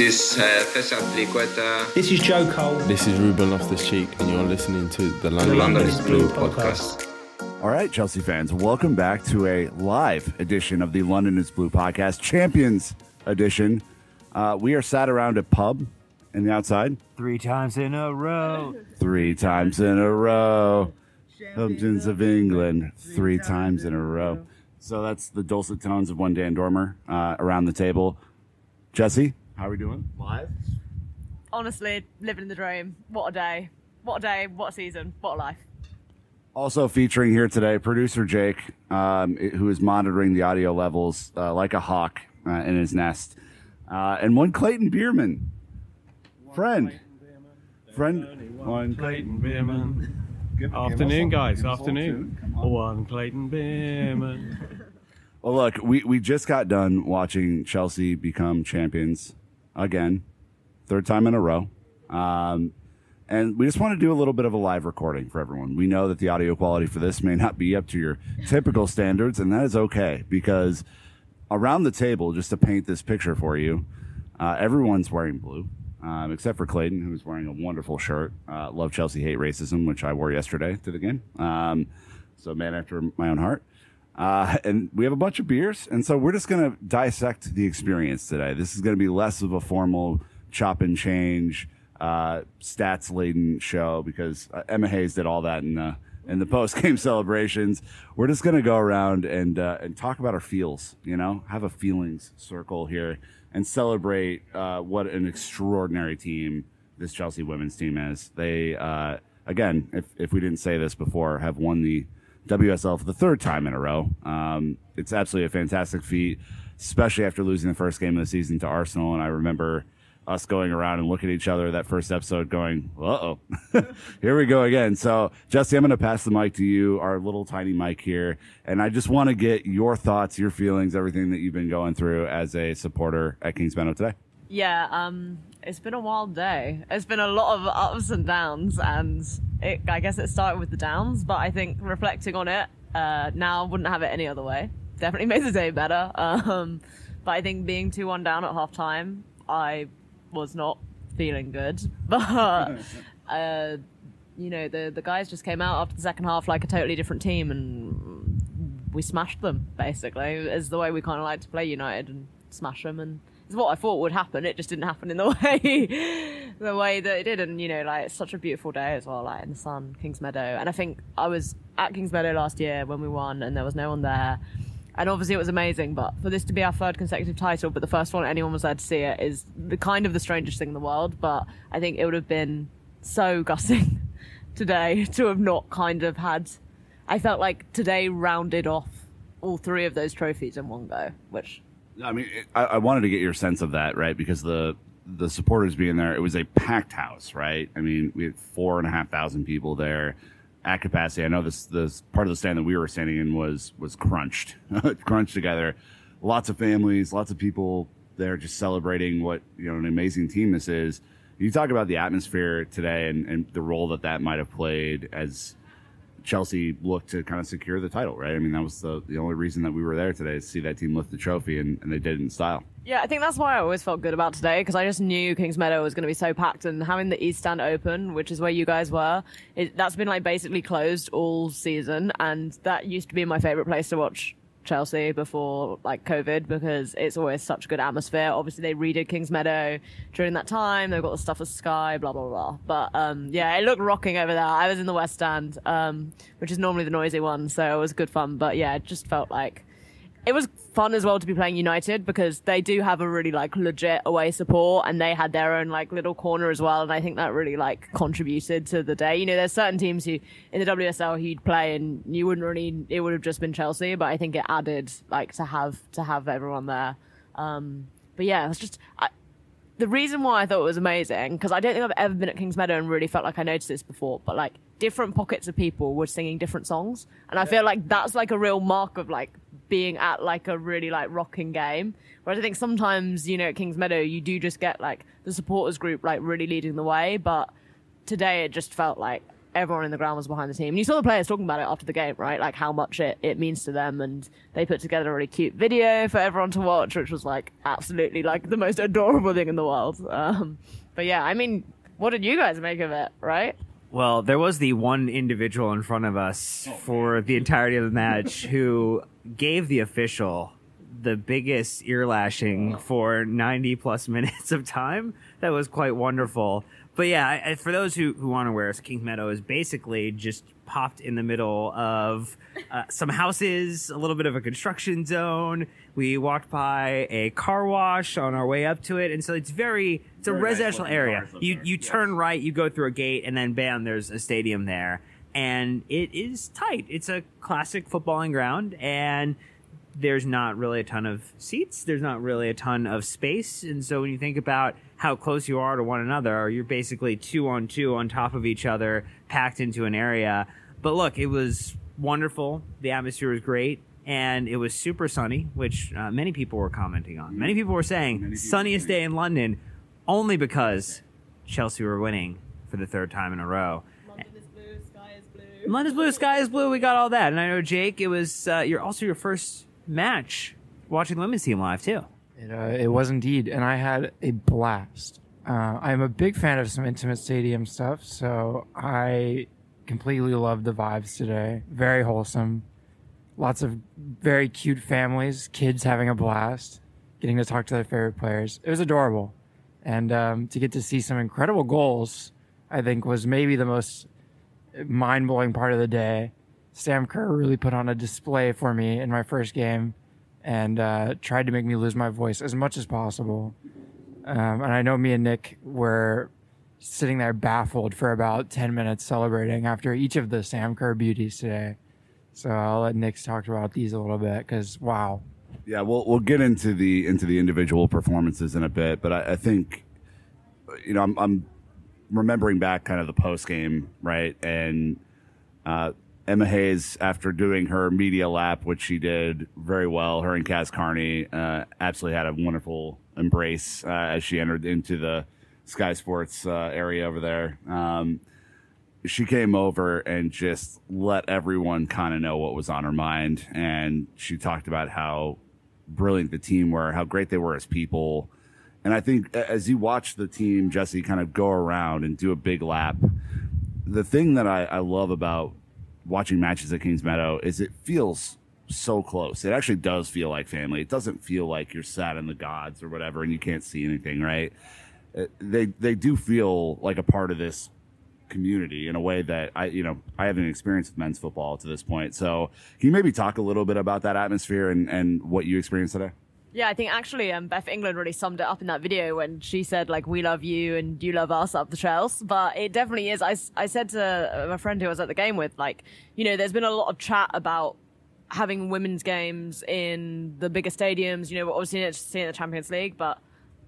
This is uh, Cesar Azpilicueta. This is Joe Cole. This is Ruben Loftus Cheek, and you're listening to the London, London is is Blue Blue podcast. All right, Chelsea fans, welcome back to a live edition of the London is Blue podcast, Champions Edition. Uh, we are sat around a pub in the outside Three times in a row. three times in a row. Champions of England three times in a row. So that's the dulcet tones of one Dan Dormer uh, around the table. Jesse, how are we doing? Live. honestly, living the dream. What a day. What a day. What a season. What a life. Also featuring here today, producer Jake, um, who is monitoring the audio levels uh, like a hawk uh, in his nest, uh, and one Clayton Bierman, friend, friend, one Clayton Bierman. Afternoon, guys. Afternoon. One Clayton Bierman. Well, look, we, we just got done watching Chelsea become champions again, third time in a row. Um, and we just want to do a little bit of a live recording for everyone. We know that the audio quality for this may not be up to your typical standards, and that is okay because around the table, just to paint this picture for you, uh, everyone's wearing blue. Um, except for Clayton, who's wearing a wonderful shirt. Uh, love Chelsea, hate racism, which I wore yesterday to the game. Um, so, man after my own heart. Uh, and we have a bunch of beers, and so we're just going to dissect the experience today. This is going to be less of a formal chop and change, uh, stats laden show because uh, Emma Hayes did all that in the in the post game celebrations. We're just going to go around and uh, and talk about our feels. You know, have a feelings circle here and celebrate uh, what an extraordinary team this Chelsea women's team is. They uh, again, if if we didn't say this before, have won the WSL for the third time in a row. Um, it's absolutely a fantastic feat, especially after losing the first game of the season to Arsenal. And I remember us going around and looking at each other that first episode going, uh oh, here we go again. So, Jesse, I'm going to pass the mic to you, our little tiny mic here. And I just want to get your thoughts, your feelings, everything that you've been going through as a supporter at Kings Meadow today. Yeah, um, it's been a wild day. It's been a lot of ups and downs, and it, I guess it started with the downs, but I think reflecting on it, uh, now wouldn't have it any other way. Definitely made the day better. Um, but I think being 2 1 down at half time, I was not feeling good. But, uh, you know, the, the guys just came out after the second half like a totally different team, and we smashed them, basically, is the way we kind of like to play United and smash them. And it's what I thought would happen. It just didn't happen in the way the way that it did. And you know, like it's such a beautiful day as well, like in the sun, Kings Meadow. And I think I was at Kings Meadow last year when we won, and there was no one there. And obviously it was amazing, but for this to be our third consecutive title, but the first one anyone was there to see it is the kind of the strangest thing in the world. But I think it would have been so gutting today to have not kind of had. I felt like today rounded off all three of those trophies in one go, which I mean, I, I wanted to get your sense of that, right? Because the the supporters being there, it was a packed house, right? I mean, we had four and a half thousand people there at capacity. I know this this part of the stand that we were standing in was was crunched, crunched together. Lots of families, lots of people there, just celebrating what you know an amazing team this is. You talk about the atmosphere today and, and the role that that might have played as Chelsea looked to kind of secure the title, right? I mean, that was the, the only reason that we were there today to see that team lift the trophy, and, and they did it in style. Yeah, I think that's why I always felt good about today because I just knew Kings Meadow was going to be so packed, and having the East Stand open, which is where you guys were, it, that's been like basically closed all season, and that used to be my favorite place to watch Chelsea before like COVID because it's always such a good atmosphere. Obviously, they redid Kings Meadow during that time. They've got the stuff with Sky, blah blah blah. But um, yeah, it looked rocking over there. I was in the West Stand, um, which is normally the noisy one, so it was good fun. But yeah, it just felt like it was fun as well to be playing United because they do have a really like legit away support and they had their own like little corner as well and I think that really like contributed to the day. You know, there's certain teams who in the WSL who you'd play and you wouldn't really it would have just been Chelsea, but I think it added like to have to have everyone there. Um but yeah, it's just I, the reason why I thought it was amazing because I don't think I've ever been at Kings Meadow and really felt like I noticed this before, but like different pockets of people were singing different songs, and I feel like that's like a real mark of like being at like a really like rocking game. Whereas I think sometimes you know at Kings Meadow you do just get like the supporters group like really leading the way, but today it just felt like everyone in the ground was behind the team. And you saw the players talking about it after the game, right? Like how much it, it means to them. And they put together a really cute video for everyone to watch, which was like absolutely like the most adorable thing in the world. Um, but yeah, I mean, what did you guys make of it, right? Well, there was the one individual in front of us for the entirety of the match who gave the official the biggest ear lashing for 90 plus minutes of time. That was quite wonderful. But yeah, I, I, for those who, who aren't aware, so Kings Meadow is basically just popped in the middle of uh, some houses, a little bit of a construction zone. We walked by a car wash on our way up to it, and so it's very it's a residential nice area. You there, you yes. turn right, you go through a gate, and then bam, there's a stadium there, and it is tight. It's a classic footballing ground, and there's not really a ton of seats. There's not really a ton of space. And so when you think about how close you are to one another, you're basically two on two on top of each other, packed into an area. But look, it was wonderful. The atmosphere was great. And it was super sunny, which uh, many people were commenting on. Many people were saying, people sunniest saying- day in London, only because Chelsea were winning for the third time in a row. London is blue, sky is blue. London's blue, sky is blue. We got all that, and I know Jake. It was uh, your also your first match watching women's team live too. It, uh, it was indeed, and I had a blast. Uh, I'm a big fan of some intimate stadium stuff, so I completely loved the vibes today. Very wholesome. Lots of very cute families, kids having a blast, getting to talk to their favorite players. It was adorable. And um, to get to see some incredible goals, I think was maybe the most mind blowing part of the day. Sam Kerr really put on a display for me in my first game and uh, tried to make me lose my voice as much as possible. Um, and I know me and Nick were sitting there baffled for about 10 minutes celebrating after each of the Sam Kerr beauties today. So I'll let Nick talk about these a little bit because wow. Yeah, we'll we'll get into the into the individual performances in a bit, but I, I think you know I'm, I'm remembering back kind of the post game right, and uh, Emma Hayes after doing her media lap, which she did very well. Her and Kaz Carney uh, absolutely had a wonderful embrace uh, as she entered into the Sky Sports uh, area over there. Um, she came over and just let everyone kind of know what was on her mind. And she talked about how brilliant the team were, how great they were as people. And I think as you watch the team, Jesse, kind of go around and do a big lap, the thing that I, I love about watching matches at Kings Meadow is it feels so close. It actually does feel like family. It doesn't feel like you're sat in the gods or whatever and you can't see anything, right? Uh, They they do feel like a part of this community in a way that I, you know, I haven't experienced with men's football to this point. So, can you maybe talk a little bit about that atmosphere and, and what you experienced today? Yeah, I think actually um, Beth England really summed it up in that video when she said like we love you and you love us up the trails. But it definitely is. I, I said to a friend who I was at the game with like, you know, there's been a lot of chat about having women's games in the bigger stadiums. You know, we're obviously seeing the Champions League, but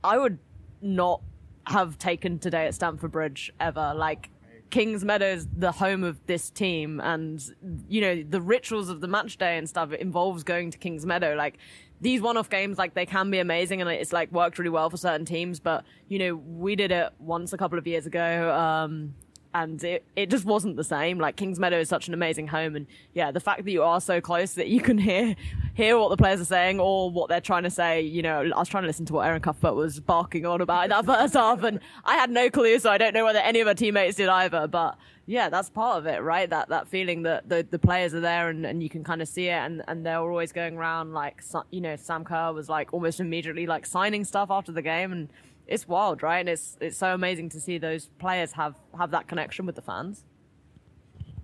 I would not have taken today at Stamford Bridge ever. Like Kings Meadows, the home of this team, and you know the rituals of the match day and stuff. It involves going to Kings Meadow. Like these one-off games, like they can be amazing, and it's like worked really well for certain teams. But you know, we did it once a couple of years ago. Um, and it, it just wasn't the same. Like Kings Meadow is such an amazing home, and yeah, the fact that you are so close that you can hear hear what the players are saying or what they're trying to say. You know, I was trying to listen to what Erin Cuthbert was barking on about in that first half, and I had no clue, so I don't know whether any of our teammates did either. But yeah, that's part of it, right? That that feeling that the, the players are there and, and you can kind of see it, and, and they're always going around like you know Sam Kerr was like almost immediately like signing stuff after the game and it's wild, right? And it's it's so amazing to see those players have have that connection with the fans.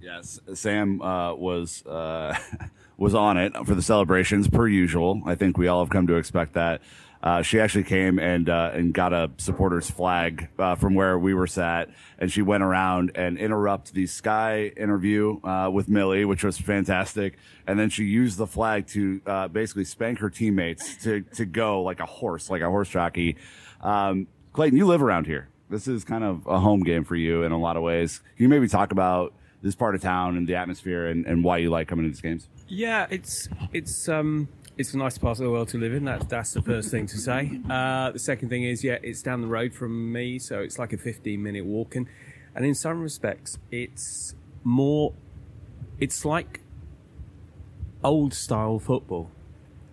Yes, Sam uh, was uh, was on it for the celebrations per usual. I think we all have come to expect that. Uh, she actually came and uh, and got a supporters flag uh, from where we were sat, and she went around and interrupt the Sky interview uh, with Millie, which was fantastic. And then she used the flag to uh, basically spank her teammates to to go like a horse, like a horse jockey. Um, Clayton, you live around here. This is kind of a home game for you in a lot of ways. Can you maybe talk about this part of town and the atmosphere and, and why you like coming to these games? Yeah, it's it's um it's a nice part of the world to live in. That's that's the first thing to say. Uh, the second thing is, yeah, it's down the road from me, so it's like a 15 minute walk. And and in some respects, it's more. It's like old style football,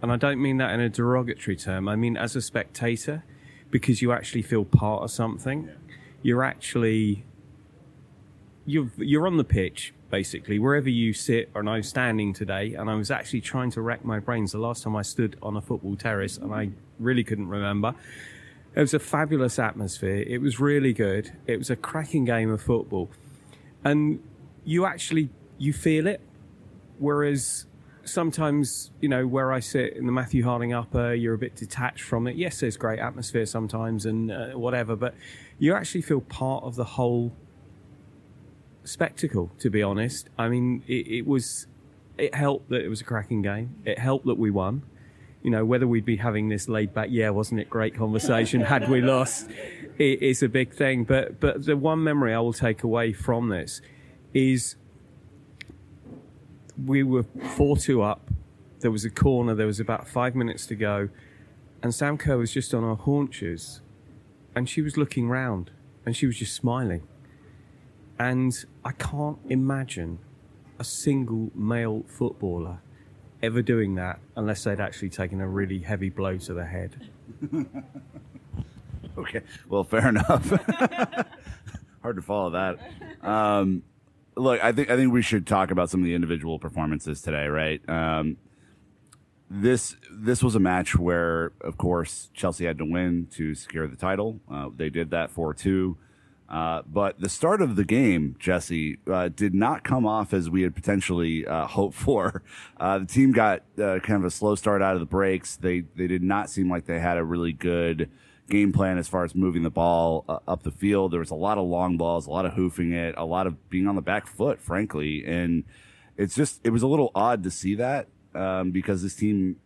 and I don't mean that in a derogatory term. I mean as a spectator, because you actually feel part of something. You're actually you're you're on the pitch basically wherever you sit. And I was standing today, and I was actually trying to rack my brains. The last time I stood on a football terrace, and I really couldn't remember. It was a fabulous atmosphere. It was really good. It was a cracking game of football, and you actually you feel it. Whereas sometimes, you know, where I sit in the Matthew Harding Upper, you're a bit detached from it. Yes, there's great atmosphere sometimes and uh, whatever, but you actually feel part of the whole spectacle. To be honest, I mean, it, it was. It helped that it was a cracking game. It helped that we won. You know, whether we'd be having this laid back, yeah, wasn't it great conversation? had we lost, it is a big thing. But but the one memory I will take away from this is we were 4 2 up. There was a corner, there was about five minutes to go, and Sam Kerr was just on her haunches and she was looking round and she was just smiling. And I can't imagine a single male footballer ever doing that unless they'd actually taken a really heavy blow to the head. Okay. Well, fair enough. Hard to follow that. Um, look, I think I think we should talk about some of the individual performances today, right? Um, this this was a match where, of course, Chelsea had to win to secure the title. Uh, they did that four two. Uh, but the start of the game, Jesse, uh, did not come off as we had potentially uh, hoped for. Uh, the team got uh, kind of a slow start out of the breaks. They they did not seem like they had a really good game plan as far as moving the ball uh, up the field. There was a lot of long balls, a lot of hoofing it, a lot of being on the back foot, frankly, and it's just it was a little odd to see that um, because this team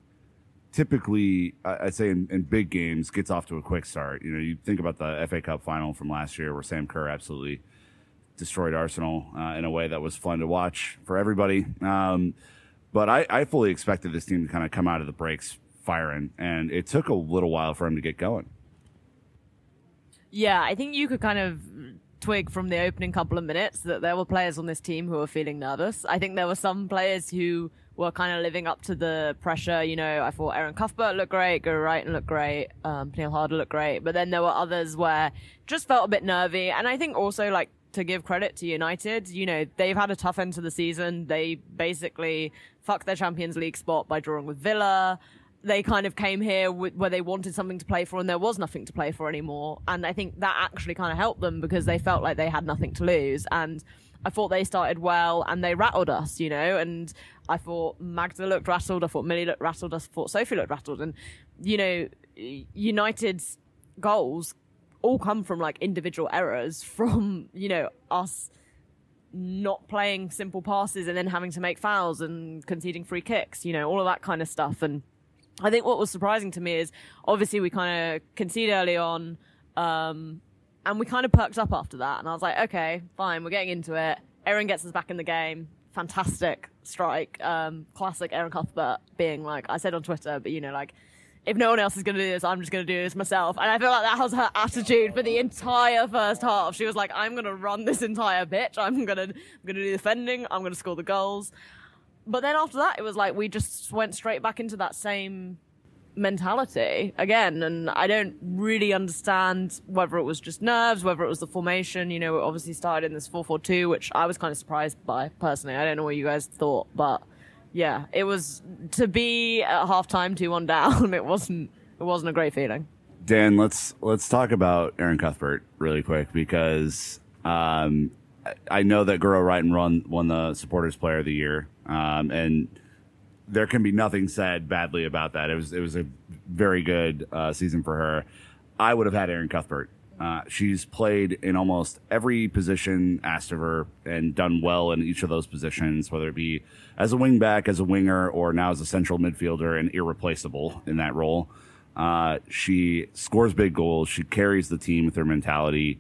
typically, I- I'd say in, in big games, gets off to a quick start. You know, you think about the FA Cup final from last year where Sam Kerr absolutely destroyed Arsenal uh, in a way that was fun to watch for everybody. Um, but I, I fully expected this team to kind of come out of the breaks firing, and it took a little while for him to get going. Yeah, I think you could kind of twig from the opening couple of minutes that there were players on this team who were feeling nervous. I think there were some players who were kind of living up to the pressure. You know, I thought Erin Cuthbert looked great, Guro Reiten looked great, um, Neil Harder looked great, but then there were others where just felt a bit nervy. And I think also like to give credit to United, you know, they've had a tough end to the season. They basically fucked their Champions League spot by drawing with Villa they kind of came here with, where they wanted something to play for and there was nothing to play for anymore. And I think that actually kind of helped them because they felt like they had nothing to lose. And I thought they started well and they rattled us, you know, and I thought Magda looked rattled. I thought Millie looked rattled. I thought Sophie looked rattled. And, you know, United's goals all come from like individual errors from, you know, us not playing simple passes and then having to make fouls and conceding free kicks, you know, all of that kind of stuff. And, I think what was surprising to me is obviously we kind of conceded early on, um, and we kind of perked up after that. And I was like, okay, fine, we're getting into it. Erin gets us back in the game. Fantastic strike. Um, classic Erin Cuthbert being like, I said on Twitter, but you know, like, if no one else is going to do this, I'm just going to do this myself. And I feel like that was her attitude for the entire first half. She was like, I'm going to run this entire bitch. I'm going to, I'm going to do the defending. I'm going to score the goals but then after that, it was like we just went straight back into that same mentality again. And I don't really understand whether it was just nerves, whether it was the formation. You know, it obviously started in this 4 4 2, which I was kind of surprised by personally. I don't know what you guys thought, but yeah, it was to be at halftime 2 1 down, it wasn't, it wasn't a great feeling. Dan, let's let's talk about Erin Cuthbert really quick because um, I- know that Guro and run won the Supporters Player of the Year, um, and there can be nothing said badly about that. It was it was a very good uh, season for her. I would have had Erin Cuthbert. Uh, she's played in almost every position asked of her and done well in each of those positions, whether it be as a wingback, as a winger, or now as a central midfielder and irreplaceable in that role. Uh, she scores big goals. She carries the team with her mentality.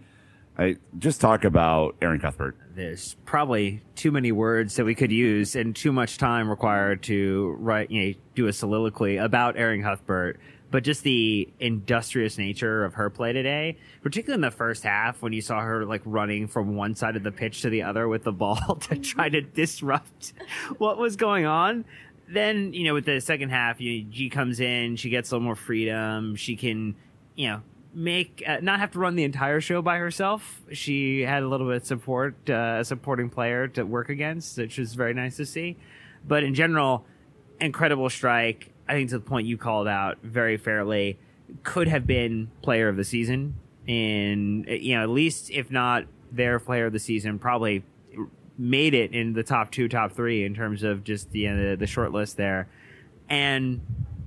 I just talk about Erin Cuthbert. There's probably too many words that we could use and too much time required to write, you know, do a soliloquy about Erin Cuthbert. but just the industrious nature of her play today, particularly in the first half when you saw her like running from one side of the pitch to the other with the ball to try to disrupt what was going on. Then, you know, with the second half, you Ji comes in, she gets a little more freedom. She can, you know, make uh, not have to run the entire show by herself. She had a little bit of support, uh, a supporting player to work against, which was very nice to see. But in general, incredible strike. I think to the point you called out very fairly, could have been player of the season. and you know, at least if not their player of the season, probably made it in the top two, top three in terms of just the uh, the short list there. And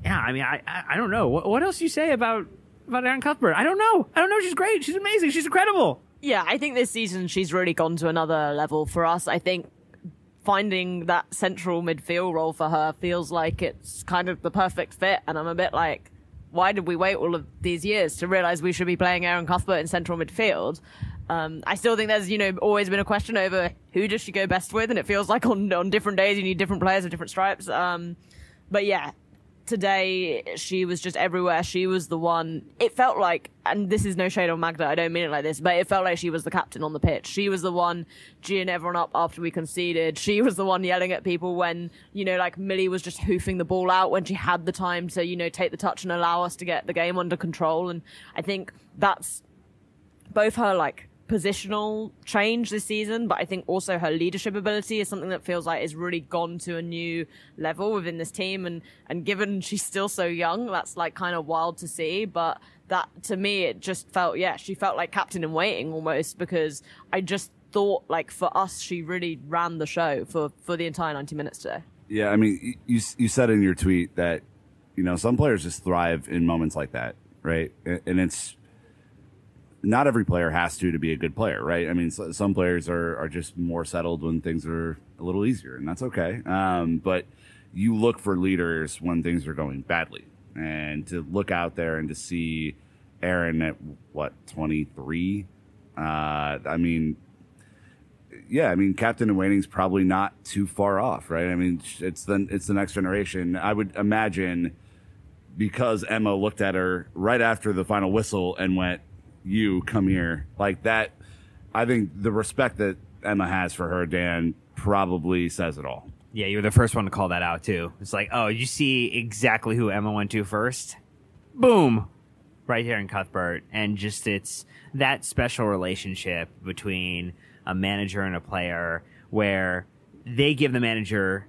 yeah, I mean, I I, I don't know what, what else you say about about Erin Cuthbert. I don't know. I don't know. She's great. She's amazing. She's incredible. Yeah, I think this season she's really gone to another level for us. I think finding that central midfield role for her feels like it's kind of the perfect fit, and I'm a bit like, why did we wait all of these years to realize we should be playing Erin Cuthbert in central midfield? Um, I still think there's, you know, always been a question over who does she go best with, and it feels like on on different days you need different players with different stripes. Um, but yeah, today she was just everywhere. She was the one. It felt like, and this is no shade on Magda. I don't mean it like this, but it felt like she was the captain on the pitch. She was the one geeing everyone up after we conceded. She was the one yelling at people when you know, like Millie was just hoofing the ball out when she had the time to you know take the touch and allow us to get the game under control. And I think that's both her like positional change this season, but I think also her leadership ability is something that feels like has really gone to a new level within this team. And, and given she's still so young, that's like kind of wild to see. But that to me, it just felt, yeah, she felt like captain in waiting almost because I just thought like for us, she really ran the show for, for the entire 90 minutes today. Yeah, I mean, you you said in your tweet that you know some players just thrive in moments like that, right? And it's not every player has to to be a good player, right? I mean, some players are are just more settled when things are a little easier, and that's okay. Um, but you look for leaders when things are going badly, and to look out there and to see Erin at what twenty three. Uh, I mean, yeah, I mean, Captain and Waiting's probably not too far off, right? I mean, it's the it's the next generation. I would imagine because Emma looked at her right after the final whistle and went, you come here like that i think the respect that emma has for her dan probably says it all Yeah, you were the first one to call that out too. It's like, oh, you see exactly who Emma went to first? Boom. Right here in Cuthbert. And just it's that special relationship between a manager and a player where they give the manager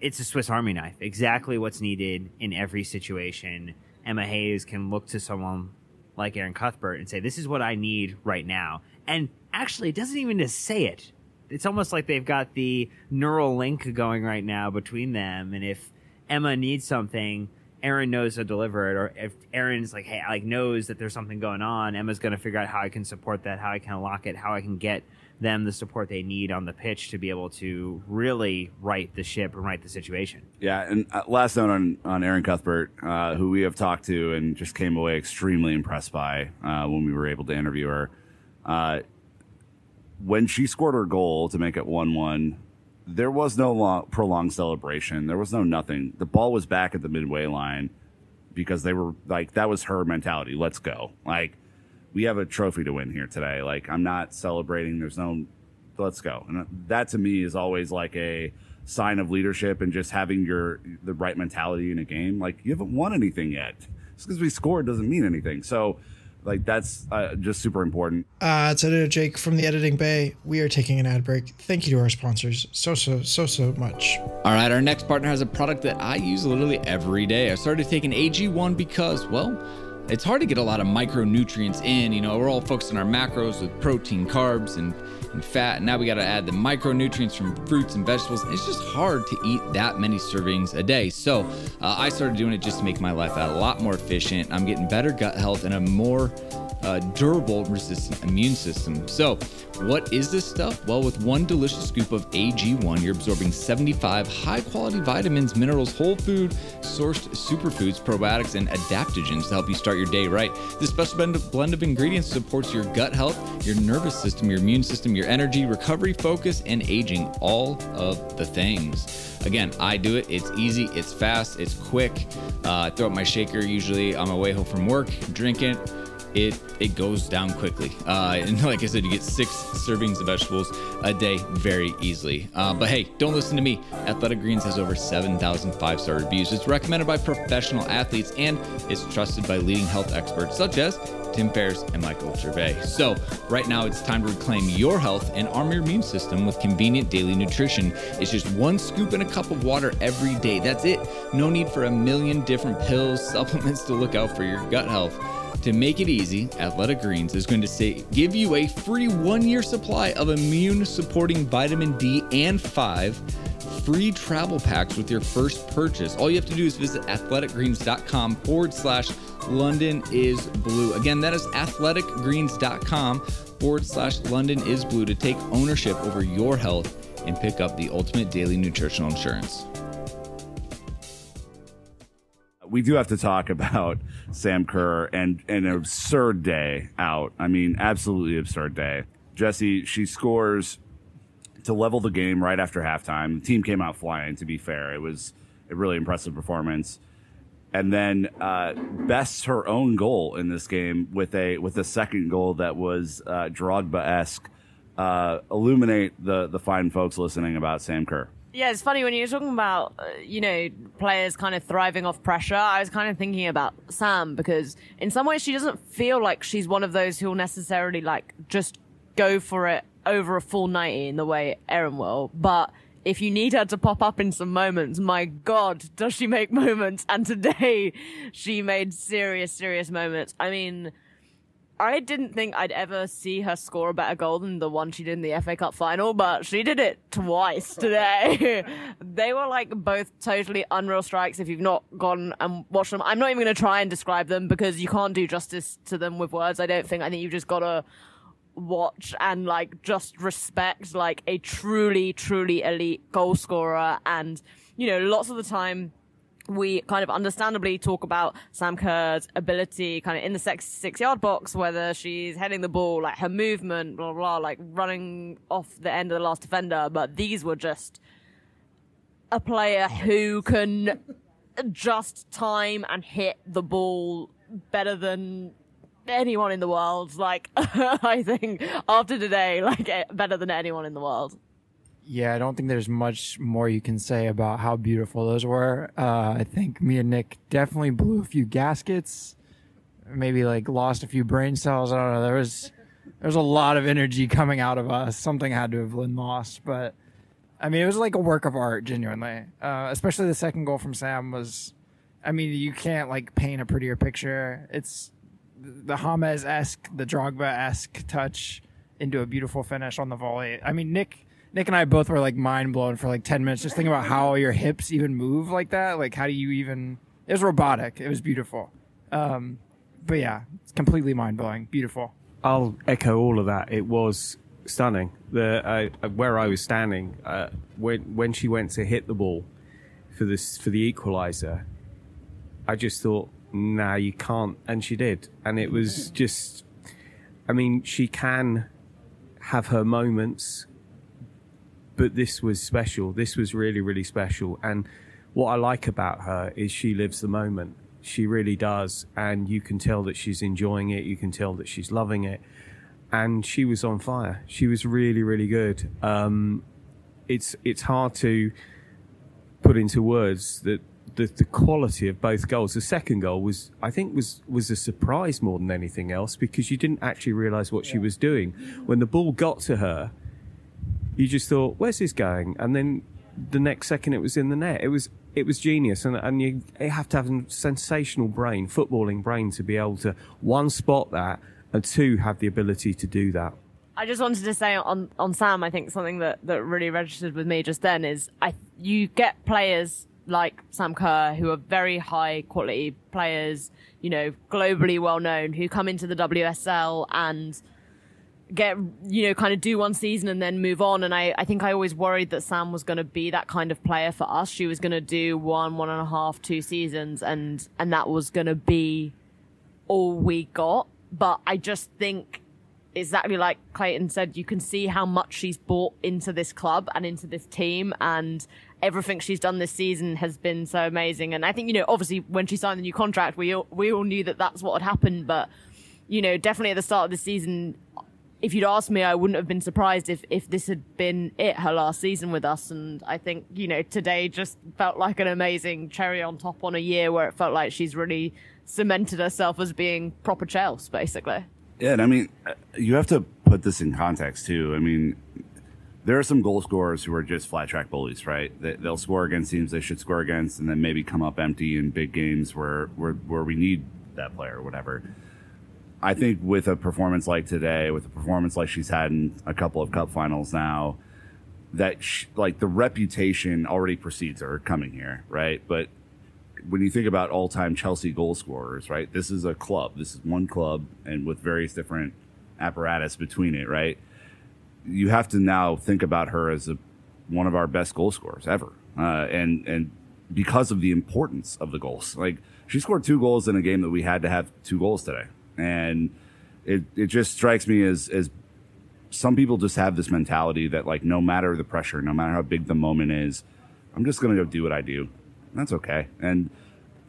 it's a Swiss Army knife, exactly what's needed in every situation. Emma Hayes can look to someone like Erin Cuthbert and say, This is what I need right now. And actually, it doesn't even just say it. It's almost like they've got the neural link going right now between them. And if Emma needs something, Erin knows to deliver it. Or if Erin's like, hey, like knows that there's something going on, Emma's going to figure out how I can support that, how I can lock it, how I can get them the support they need on the pitch to be able to really right the ship and right the situation. Yeah, and uh, last note on on Erin Cuthbert, uh, who we have talked to and just came away extremely impressed by uh, when we were able to interview her. Uh, when she scored her goal to make it one-one, there was no long, prolonged celebration. There was no nothing. The ball was back at the midway line because they were like that was her mentality. Let's go. Like we have a trophy to win here today. Like I'm not celebrating. There's no let's go. And that to me is always like a sign of leadership and just having your the right mentality in a game. Like you haven't won anything yet. Just because we scored doesn't mean anything. So like that's uh, just super important. Uh, it's editor Jake from the Editing Bay. We are taking an ad break. Thank you to our sponsors so so so so much. All right, our next partner has a product that I use literally every day. I started taking AG1 because, well, it's hard to get a lot of micronutrients in. You know, we're all focused on our macros with protein, carbs, and, and fat. Now we got to add the micronutrients from fruits and vegetables. It's just hard to eat that many servings a day. So uh, I started doing it just to make my life a lot more efficient. I'm getting better gut health and a more durable, resistant immune system. So, what is this stuff? Well, with one delicious scoop of AG1, you're absorbing 75 high quality vitamins, minerals, whole food, sourced superfoods, probiotics, and adaptogens to help you start your day right. This special blend of, blend of ingredients supports your gut health, your nervous system, your immune system, your energy, recovery, focus, and aging all of the things. Again, I do it. It's easy, it's fast, it's quick. Uh, I throw up my shaker usually on my way home from work, drink it it it goes down quickly. Uh, and like I said, you get six servings of vegetables a day very easily. Uh, but hey, don't listen to me. Athletic Greens has over 7,000 five star reviews. It's recommended by professional athletes and it's trusted by leading health experts such as Tim Ferriss and Michael Gervais. So right now, it's time to reclaim your health and arm your immune system with convenient daily nutrition. It's just one scoop in a cup of water every day. That's it. No need for a million different pills, supplements to look out for your gut health. To make it easy, Athletic Greens is going to say give you a free one-year supply of immune supporting vitamin D and 5 free travel packs with your first purchase. All you have to do is visit athleticgreens.com forward slash London is blue. Again, that is athleticgreens.com forward slash London is blue to take ownership over your health and pick up the ultimate daily nutritional insurance. We do have to talk about Sam Kerr and, and an absurd day out. I mean, absolutely absurd day. Jesse, she scores to level the game right after halftime. The team came out flying, to be fair. It was a really impressive performance. And then uh, bests her own goal in this game with a with a second goal that was uh, Drogba esque. Uh, illuminate the the fine folks listening about Sam Kerr. Yeah, it's funny when you're talking about, uh, you know, players kind of thriving off pressure. I was kind of thinking about Sam because in some ways she doesn't feel like she's one of those who'll necessarily like just go for it over a full 90 in the way Erin will. But if you need her to pop up in some moments, my God, does she make moments? And today she made serious, serious moments. I mean, I didn't think I'd ever see her score a better goal than the one she did in the FA Cup final, but she did it twice today. they were like both totally unreal strikes if you've not gone and watched them. I'm not even going to try and describe them because you can't do justice to them with words. I don't think. I think you've just got to watch and like just respect like a truly, truly elite goal scorer. And, you know, lots of the time, we kind of understandably talk about Sam Kerr's ability kind of in the six, six yard box, whether she's heading the ball, like her movement, blah, blah, like running off the end of the last defender. But these were just a player who can just time and hit the ball better than anyone in the world. Like, I think after today, like eh, better than anyone in the world. Yeah, I don't think there's much more you can say about how beautiful those were. Uh, I think me and Nick definitely blew a few gaskets, maybe like lost a few brain cells. I don't know. There was there was a lot of energy coming out of us. Something had to have been lost, but I mean, it was like a work of art, genuinely. Uh, especially the second goal from Sam was. I mean, you can't like paint a prettier picture. It's the James esque, the Drogba esque touch into a beautiful finish on the volley. I mean, Nick Nick and I both were like mind blown for like 10 minutes just thinking about how your hips even move like that. Like, how do you even. It was robotic. It was beautiful. Um, but yeah, it's completely mind blowing. Beautiful. I'll echo all of that. It was stunning. The uh, where I was standing uh, when when she went to hit the ball for this for the equalizer, I just thought, nah, you can't, and she did, and it was just. I mean, she can have her moments but this was special. This was really, really special. And what I like about her is she lives the moment. She really does. And you can tell that she's enjoying it. You can tell that she's loving it. And she was on fire. She was really, really good. Um, it's it's hard to put into words that the, the quality of both goals. The second goal was, I think, was was a surprise more than anything else because you didn't actually realise what she was doing. When the ball got to her, you just thought, "Where's this going?" And then the next second, it was in the net. It was it was genius, and and you, you have to have a sensational brain, footballing brain, to be able to one spot that and two have the ability to do that. I just wanted to say on on Sam, I think something that that really registered with me just then is I you get players like Sam Kerr, who are very high quality players, you know, globally well known, who come into the WSL and get you know kind of do one season and then move on. And I, I think I always worried that Sam was going to be that kind of player for us. She was going to do one one and a half two seasons and and that was going to be all we got. But I just think exactly like Clayton said you can see how much she's bought into this club and into this team and everything she's done this season has been so amazing. And I think you know obviously when she signed the new contract we all, we all knew that that's what had happened but you know definitely at the start of the season if you'd asked me, I wouldn't have been surprised if, if this had been it, her last season with us. And I think, you know, today just felt like an amazing cherry on top on a year where it felt like she's really cemented herself as being proper Chelsea, basically. Yeah, and I mean, you have to put this in context too. I mean, there are some goal scorers who are just flat track bullies, right? They, they'll score against teams they should score against, and then maybe come up empty in big games where where, where we need that player or whatever. I think with a performance like today, with a performance like she's had in a couple of cup finals now, that sh- like the reputation already precedes her coming here, right? But when you think about all-time Chelsea goal scorers, right? This is a club. This is one club, and with various different apparatus between it, right? You have to now think about her as a, one of our best goal scorers ever, uh, and and because of the importance of the goals, like she scored two goals in a game that we had to have two goals today and it it just strikes me as as some people just have this mentality that like no matter the pressure, no matter how big the moment is, I'm just gonna go do what I do. That's okay. And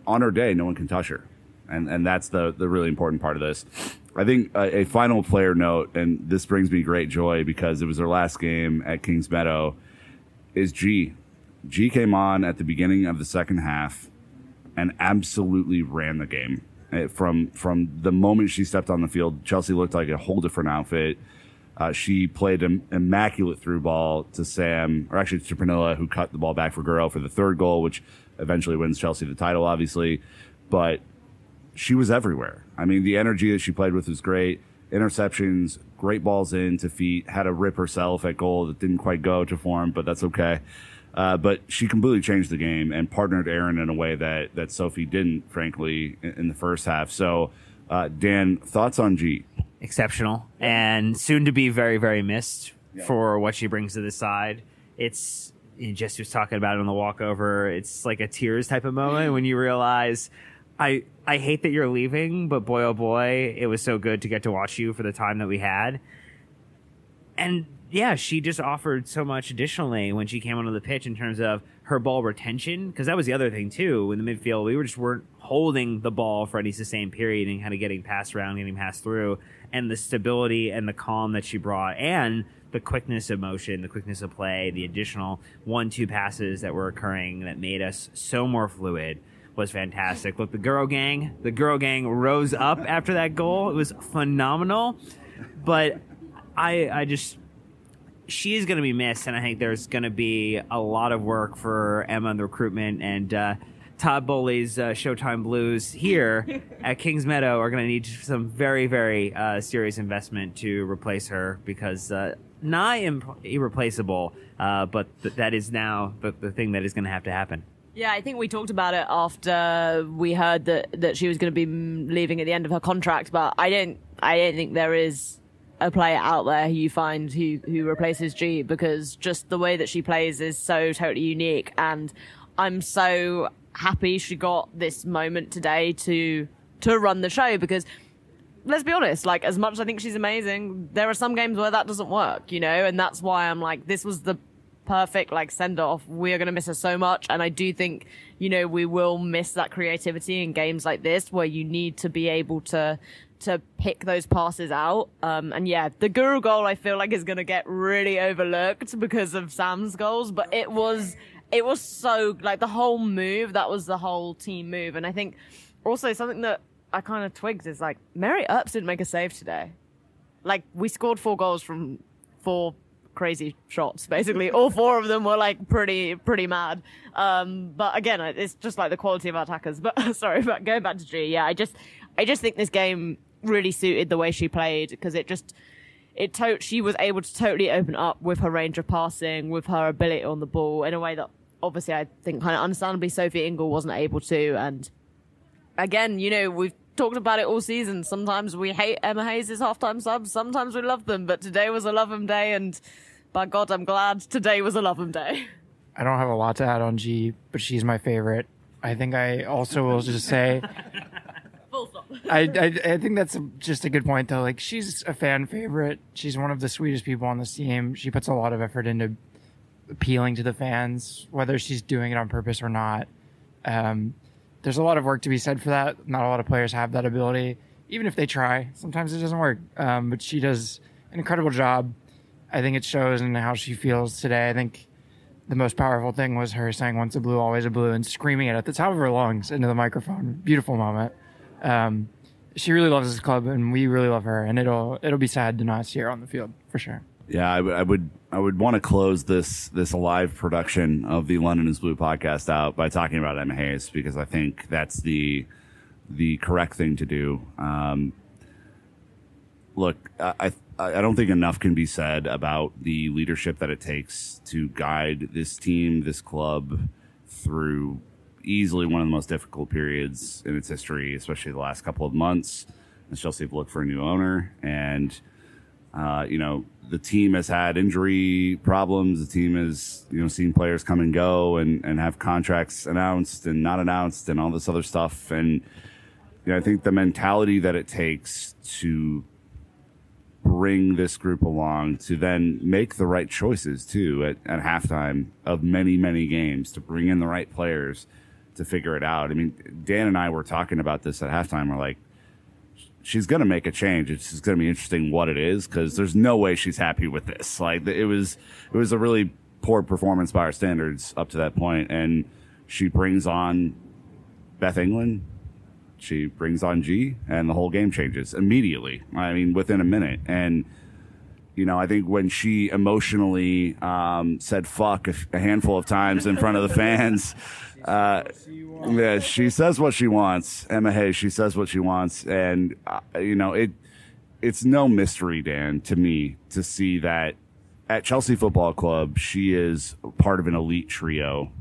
on her day, no one can touch her, and and that's the the really important part of this. I think a, a final player note, and this brings me great joy because it was her last game at Kings Meadow, is Ji. Ji came on at the beginning of the second half and absolutely ran the game. Uh, from from the moment she stepped on the field, Chelsea looked like a whole different outfit. Uh, she played an immaculate through ball to Sam, or actually to Pernille, who cut the ball back for Guro for the third goal, which eventually wins Chelsea the title, obviously. But she was everywhere. I mean, the energy that she played with was great. Interceptions, great balls in to feet, had a rip herself at goal that didn't quite go to form, but that's okay. Uh, but she completely changed the game and partnered Erin in a way that, that Sophie didn't, frankly, in, in the first half. So, uh, Dan, thoughts on Ji? Exceptional and soon to be very, very missed yeah. for what she brings to the side. It's you just was talking about it on the walkover. It's like a tears type of moment when you realize I I hate that you're leaving, but boy oh boy, it was so good to get to watch you for the time that we had. And yeah, she just offered so much additionally when she came onto the pitch in terms of her ball retention. Because that was the other thing too in the midfield. We were just weren't holding the ball for any sustained period and kind of getting passed around, getting passed through, and the stability and the calm that she brought, and the quickness of motion, the quickness of play, the additional one-two passes that were occurring that made us so more fluid was fantastic. Look, the girl gang, the girl gang rose up after that goal. It was phenomenal, but I I just she is going to be missed, and I think there's going to be a lot of work for Emma in the recruitment and uh, Todd Boehly's uh, Showtime Blues here at Kings Meadow are going to need some very, very uh, serious investment to replace her because uh, not imp- irreplaceable, uh, but th- that is now the, the thing that is going to have to happen. Yeah, I think we talked about it after we heard that, that she was going to be leaving at the end of her contract, but I don't I don't think there is a player out there who you find who who replaces Ji because just the way that she plays is so totally unique. And I'm so happy she got this moment today to to run the show because let's be honest like as much as I think she's amazing there are some games where that doesn't work you know? And that's why I'm like this was the perfect like send off we're going to miss her so much. And I do think you know we will miss that creativity in games like this where you need to be able to to pick those passes out. Um, and yeah, the Guro goal I feel like is going to get really overlooked because of Sam's goals, but it was, it was so like the whole move, that was the whole team move. And I think also something that I kind of twigged is like Mary Earps didn't make a save today. Like we scored four goals from four crazy shots basically all four of them were like pretty pretty mad um, but again it's just like the quality of our attackers but sorry but going back to Ji yeah i just i just think this game really suited the way she played because it just it to- she was able to totally open up with her range of passing, with her ability on the ball in a way that obviously, I think kind of understandably, Sophie Ingle wasn't able to. And again, you know, we've talked about it all season. Sometimes we hate Emma Hayes' halftime subs, sometimes we love them, but today was a love 'em day, and by God, I'm glad today was a love 'em day. I don't have a lot to add on Ji, but she's my favorite. I think I also will just say. I, I I think that's just a good point though. Like she's a fan favorite. She's one of the sweetest people on this team. She puts a lot of effort into appealing to the fans, whether she's doing it on purpose or not. Um, there's a lot of work to be said for that. Not a lot of players have that ability, even if they try. Sometimes it doesn't work. Um, but she does an incredible job. I think it shows in how she feels today. I think the most powerful thing was her saying "Once a blue, always a blue" and screaming it at the top of her lungs into the microphone. Beautiful moment. Um, she really loves this club, and we really love her. And it'll it'll be sad to not see her on the field for sure. Yeah, I would, I would, I would want to close this this live production of the London is Blue podcast out by talking about Emma Hayes because I think that's the the correct thing to do. Um, look, I, I I don't think enough can be said about the leadership that it takes to guide this team, this club through easily one of the most difficult periods in its history, especially the last couple of months. As Chelsea have looked for a new owner and uh, you know, the team has had injury problems. The team has, you know, seen players come and go and, and have contracts announced and not announced and all this other stuff. And, you know, I think the mentality that it takes to bring this group along to then make the right choices too at, at halftime of many, many games to bring in the right players to figure it out. I mean, Dan and I were talking about this at halftime. We're like, she's going to make a change. It's just going to be interesting what it is because there's no way she's happy with this. Like it was, it was a really poor performance by our standards up to that point, and she brings on Beth England. She brings on Ji, and the whole game changes immediately. I mean, within a minute, and you know, I think when she emotionally um, said "fuck" a, a handful of times in front of the fans, uh, yeah, she says what she wants. Emma Hayes, she says what she wants, and uh, you know, it it's no mystery, Dan, to me to see that at Chelsea Football Club, she is part of an elite trio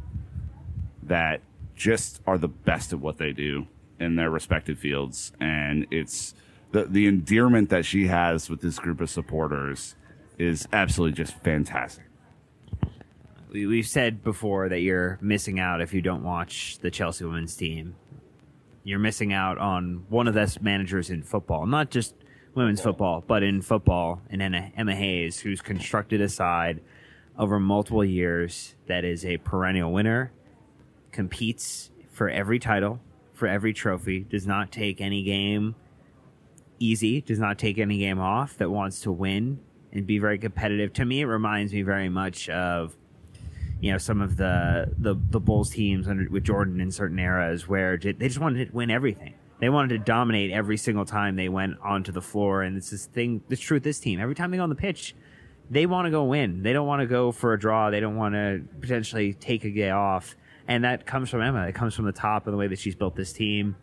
that just are the best at what they do in their respective fields, and it's the the endearment that she has with this group of supporters is absolutely just fantastic. We- We've said before that you're missing out if you don't watch the Chelsea women's team. You're missing out on one of the best managers in football, not just women's football, but in football, and Emma, Emma Hayes, who's constructed a side over multiple years that is a perennial winner, competes for every title, for every trophy, does not take any game easy, does not take any game off, that wants to win and be very competitive. To me, it reminds me very much of you know some of the the, the Bulls teams under with Jordan in certain eras where they just wanted to win everything. They wanted to dominate every single time they went onto the floor, and it's this thing. It's true with this team. Every time they go on the pitch, they want to go win. They don't want to go for a draw. They don't want to potentially take a day off, and that comes from Emma. It comes from the top and the way that she's built this team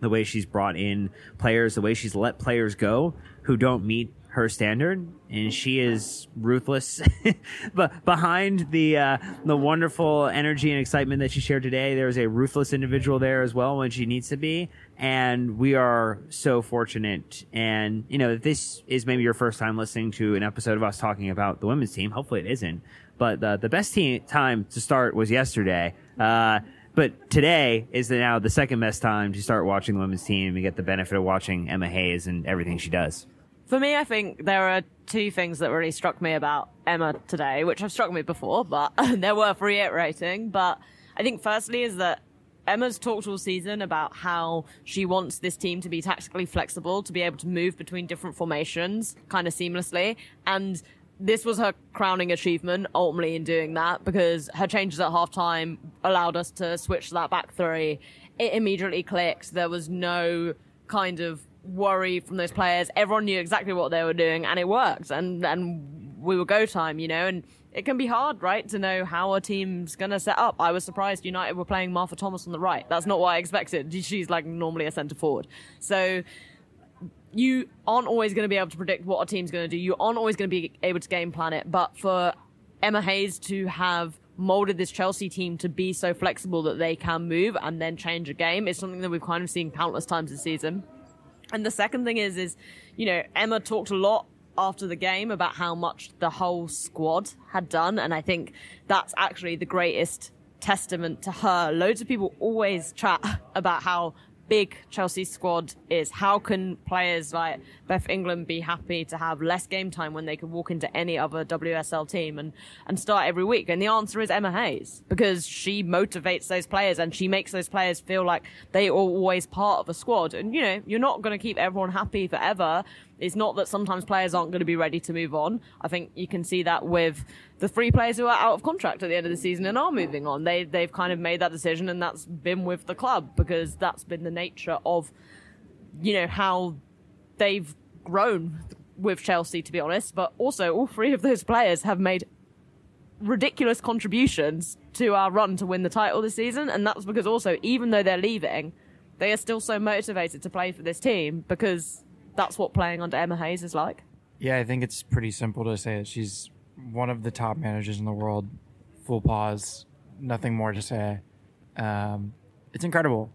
the way she's brought in players, the way she's let players go who don't meet her standard, and she is ruthless. but behind the uh, the wonderful energy and excitement that she shared today, there is a ruthless individual there as well when she needs to be. And we are so fortunate. And you know, this is maybe your first time listening to an episode of us talking about the women's team. Hopefully, it isn't. But the the best time to start was yesterday. Uh, but today is now the second best time to start watching the women's team and get the benefit of watching Emma Hayes and everything she does. For me, I think there are two things that really struck me about Emma today, which have struck me before, but they're worth reiterating. But I think firstly is that Emma's talked all season about how she wants this team to be tactically flexible, to be able to move between different formations kind of seamlessly. And this was her crowning achievement ultimately in doing that because her changes at halftime allowed us to switch that back three. It immediately clicked. There was no kind of worry from those players. Everyone knew exactly what they were doing and it worked. And and we were go time, you know, and it can be hard, right, to know how a team's gonna set up. I was surprised United were playing Martha Thomas on the right. That's not what I expected. She's like normally a centre forward. So you aren't always going to be able to predict what a team's going to do. You aren't always going to be able to game plan it. But for Emma Hayes to have molded this Chelsea team to be so flexible that they can move and then change a game is something that we've kind of seen countless times this season. And the second thing is, is, you know, Emma talked a lot after the game about how much the whole squad had done. And I think that's actually the greatest testament to her. Loads of people always chat about how big Chelsea squad is. How can players like Beth England be happy to have less game time when they could walk into any other WSL team and, and start every week? And the answer is Emma Hayes because she motivates those players and she makes those players feel like they are always part of a squad. And you know, you're not going to keep everyone happy forever. It's not that sometimes players aren't going to be ready to move on. I think you can see that with the three players who are out of contract at the end of the season and are moving on. They they've kind of made that decision, and that's been with the club because that's been the nature of, you know, how they've grown with Chelsea, to be honest. But also, all three of those players have made ridiculous contributions to our run to win the title this season, and that's because also, even though they're leaving, they are still so motivated to play for this team because that's what playing under Emma Hayes is like. Yeah, I think it's pretty simple to say that she's one of the top managers in the world. Full pause, nothing more to say. Um, it's incredible.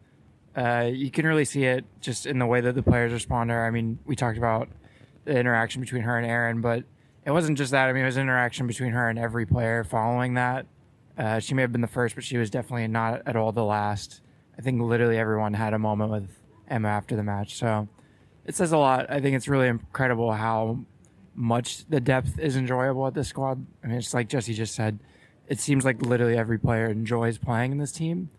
Uh, you can really see it just in the way that the players respond to her. I mean, we talked about the interaction between her and Erin, but it wasn't just that. I mean, it was interaction between her and every player following that. Uh, she may have been the first, but she was definitely not at all the last. I think literally everyone had a moment with Emma after the match. So it says a lot. I think it's really incredible how much the depth is enjoyable at this squad. I mean, it's like Jesse just said. It seems like literally every player enjoys playing in this team,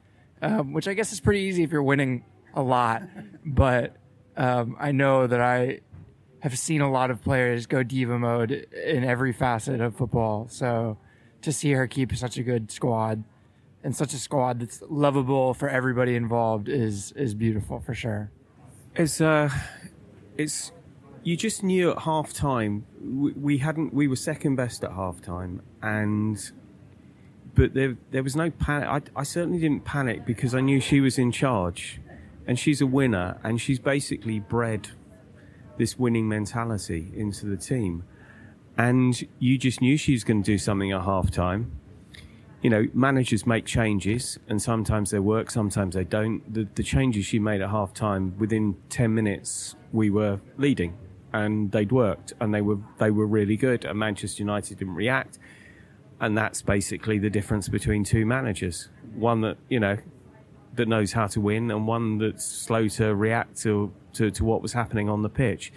um, which I guess is pretty easy if you're winning a lot. But um, I know that I have seen a lot of players go diva mode in every facet of football. So to see her keep such a good squad and such a squad that's lovable for everybody involved is is beautiful for sure. It's uh, it's you just knew at half time we, we hadn't we were second best at half time and but there there was no panic I, I certainly didn't panic because I knew she was in charge and she's a winner and she's basically bred this winning mentality into the team. And you just knew she was going to do something at half time you know, managers make changes and sometimes they work, sometimes they don't. The, the changes she made at half time, within 10 minutes, we were leading and they'd worked and they were, they were really good. And Manchester United didn't react. And that's basically the difference between two managers. One that, you know, that knows how to win and one that's slow to react to, to, to what was happening on the pitch.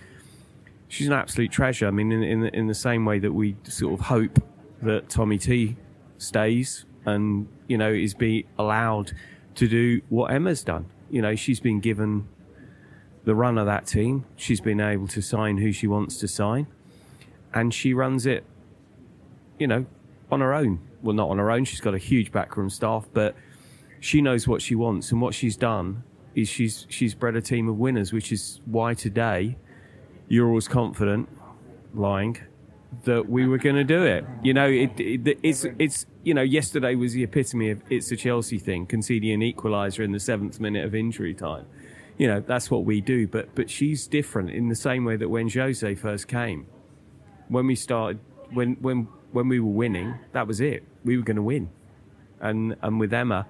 She's an absolute treasure. I mean, in, in, in the same way that we sort of hope that Tommy T stays and you know is be allowed to do what Emma's done. You know, she's been given the run of that team. She's been able to sign who she wants to sign, and she runs it. You know, on her own. Well, not on her own. She's got a huge backroom staff, but she knows what she wants, and what she's done is she's she's bred a team of winners, which is why today you're always confident, lying, that we were going to do it. You know, it, it, it's it's you know yesterday was the epitome of it's a Chelsea thing, conceding an equaliser in the seventh minute of injury time. You know, that's what we do. But but she's different in the same way that when Jose first came, when we started, when when when we were winning, that was it. We were going to win, and and with Emma,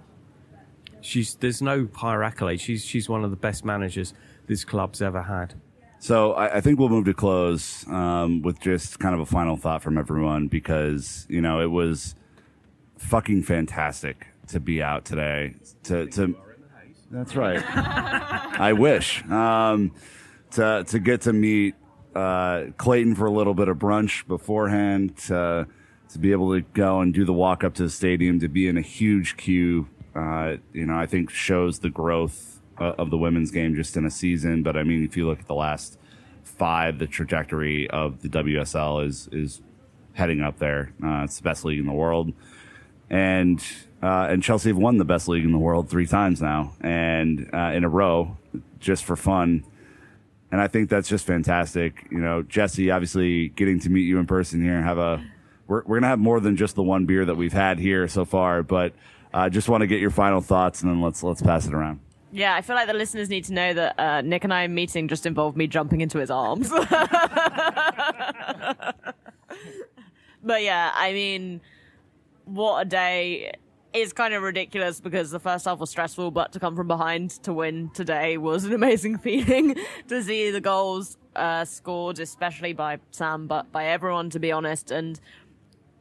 she's there's no higher accolade. She's she's one of the best managers this club's ever had. So I, I, think we'll move to close um, with just kind of a final thought from everyone because you know it was fucking fantastic to be out today. To to that's right. I wish um, to to get to meet uh, Clayton for a little bit of brunch beforehand. To, to be able to go and do the walk up to the stadium, to be in a huge queue, uh, you know, I think shows the growth uh, of the women's game just in a season. But I mean, if you look at the last five, the trajectory of the WSL is is heading up there. Uh, it's the best league in the world, and uh, and Chelsea have won the best league in the world three times now, and uh, in a row, just for fun. And I think that's just fantastic. You know, Jesse, obviously getting to meet you in person here, and have a we're we're gonna have more than just the one beer that we've had here so far, but. I uh, just want to get your final thoughts, and then let's let's pass it around. Yeah, I feel like the listeners need to know that uh, Nick and I meeting just involved me jumping into his arms. but yeah, I mean, what a day. It's kind of ridiculous because the first half was stressful, but to come from behind to win today was an amazing feeling. to see the goals uh, scored, especially by Sam, but by everyone, to be honest. And,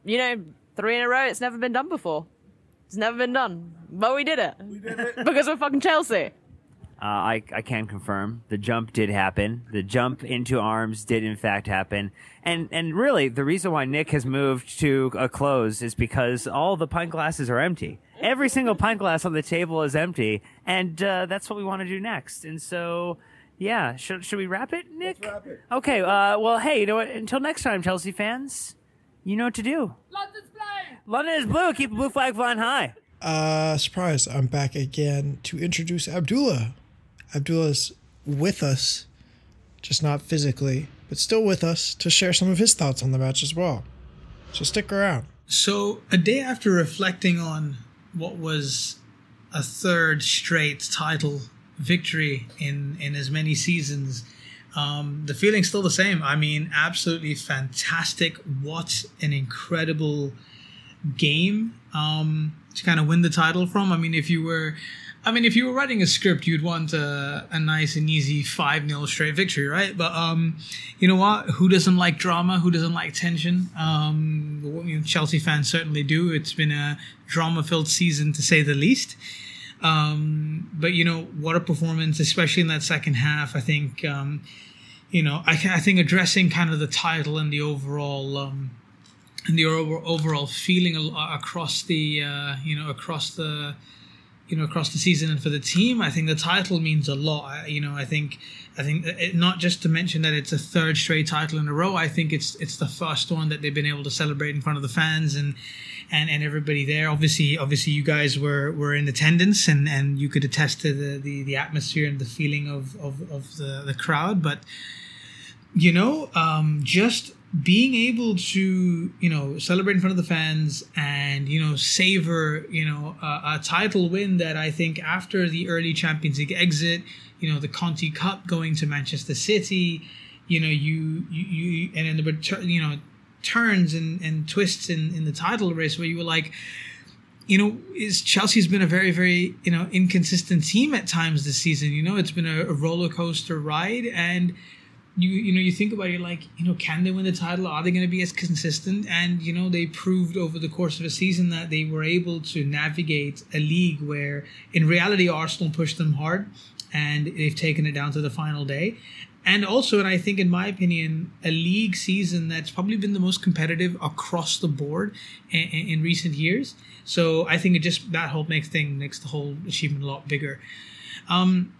you know, three in a row, it's never been done before. It's never been done. But we did it. We did it. because we're fucking Chelsea. Uh, I, I can confirm the jump did happen. The jump into arms did in fact happen. And and really the reason why Nick has moved to a close is because all the pint glasses are empty. Every single pint glass on the table is empty, and uh, that's what we want to do next. And so, yeah, should should we wrap it, Nick? wrap it. Okay. Uh, well, hey, you know what? Until next time, Chelsea fans, you know what to do. London's blue. London is blue. Keep the blue flag flying high. Uh, surprise! I'm back again to introduce Abdullah. Abdullah's with us, just not physically, but still with us to share some of his thoughts on the match as well. So stick around. So, a day after reflecting on what was a third straight title victory in, in as many seasons, um, the feeling's still the same. I mean, absolutely fantastic. What an incredible game um, to kind of win the title from. I mean, if you were. I mean, if you were writing a script, you'd want a, a nice and easy 5 0 straight victory, right? But um, you know what? Who doesn't like drama? Who doesn't like tension? Um, Chelsea fans certainly do. It's been a drama filled season to say the least. Um, but, you know, what a performance, especially in that second half. I think, um, you know, I, I think addressing kind of the title and the overall. Um, and the over- overall feeling across the uh, you know across the you know across the season and for the team i think the title means a lot you know i think i think it, not just to mention that it's a third straight title in a row i think it's it's the first one that they've been able to celebrate in front of the fans and and and everybody there. Obviously obviously you guys were were in attendance and and you could attest to the the, the atmosphere and the feeling of of, of the the crowd. But you know um just being able to you know celebrate in front of the fans and you know savor you know a, a, title win that I think after the early Champions League exit, you know the Conti Cup going to Manchester City, you know you you, you and then the return you know turns and, and twists in, in the title race where you were like you know, is Chelsea's been a very, very, you know, inconsistent team at times this season. You know, it's been a, a roller coaster ride, and you you know you think about it you're like you know can they win the title? Are they going to be as consistent? And you know they proved over the course of a season that they were able to navigate a league where in reality arsenal pushed them hard and they've taken it down to the final day and also and i think in my opinion a league season that's probably been the most competitive across the board in, in recent years so i think it just that whole makes thing makes the whole achievement a lot bigger um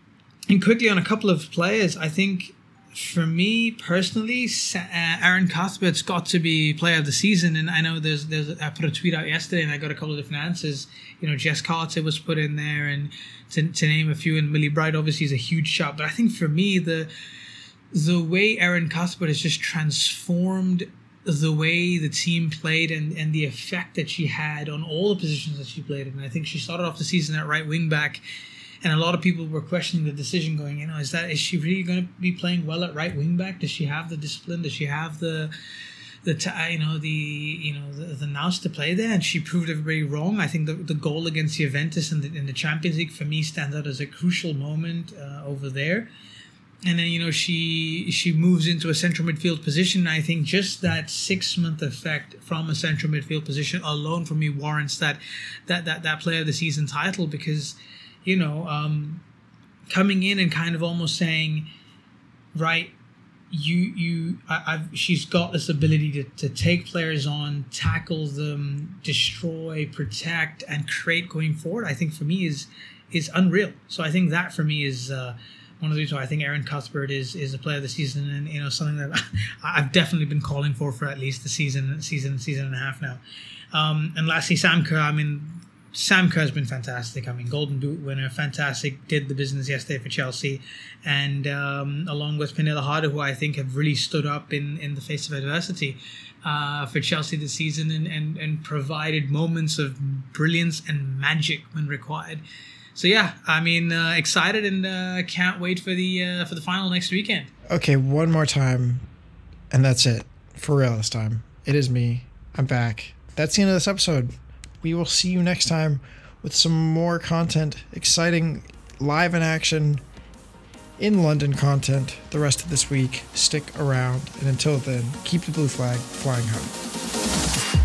and quickly on a couple of players i think for me personally, uh, Erin Cuthbert's got to be player of the season. And I know there's there's I put a tweet out yesterday, and I got a couple of different answers. You know, Jess Carter was put in there, and to, to name a few, and Millie Bright obviously is a huge shot. But I think for me, the the way Erin Cuthbert has just transformed the way the team played and, and the effect that she had on all the positions that she played in. I think she started off the season at right wing back and a lot of people were questioning the decision going you know is that is she really going to be playing well at right wing back? Does she have the discipline? Does she have the the t- you know the you know the, the nous to play there? And she proved everybody wrong. I think the, the goal against juventus in the, in the champions league for me stands out as a crucial moment uh, over there and then you know she she moves into a central midfield position i think just that six month effect from a central midfield position alone for me warrants that that that, that player of the season title because you know, um, coming in and kind of almost saying, right, you you I, I've she's got this ability to, to take players on, tackle them, destroy, protect, and create going forward. I think for me is is unreal. So I think that for me is uh, one of the reasons why I think Erin Cuthbert is is a player of the season, and you know something that I've definitely been calling for for at least the season, season, season and a half now. Um, and lastly, Sam Kerr. I mean, Sam Kerr's been fantastic. I mean, Golden Boot winner, fantastic. Did the business yesterday for Chelsea, and um, along with Pernille Harder, who I think have really stood up in, in the face of adversity uh, for Chelsea this season, and, and and provided moments of brilliance and magic when required so yeah, I mean, uh, excited and uh, can't wait for the uh, for the final next weekend. Okay, one more time, and that's it for real this time. It is me. I'm back. That's the end of this episode. We will see you next time with some more content, exciting live in action in London content the rest of this week. Stick around, and until then, keep the blue flag flying high.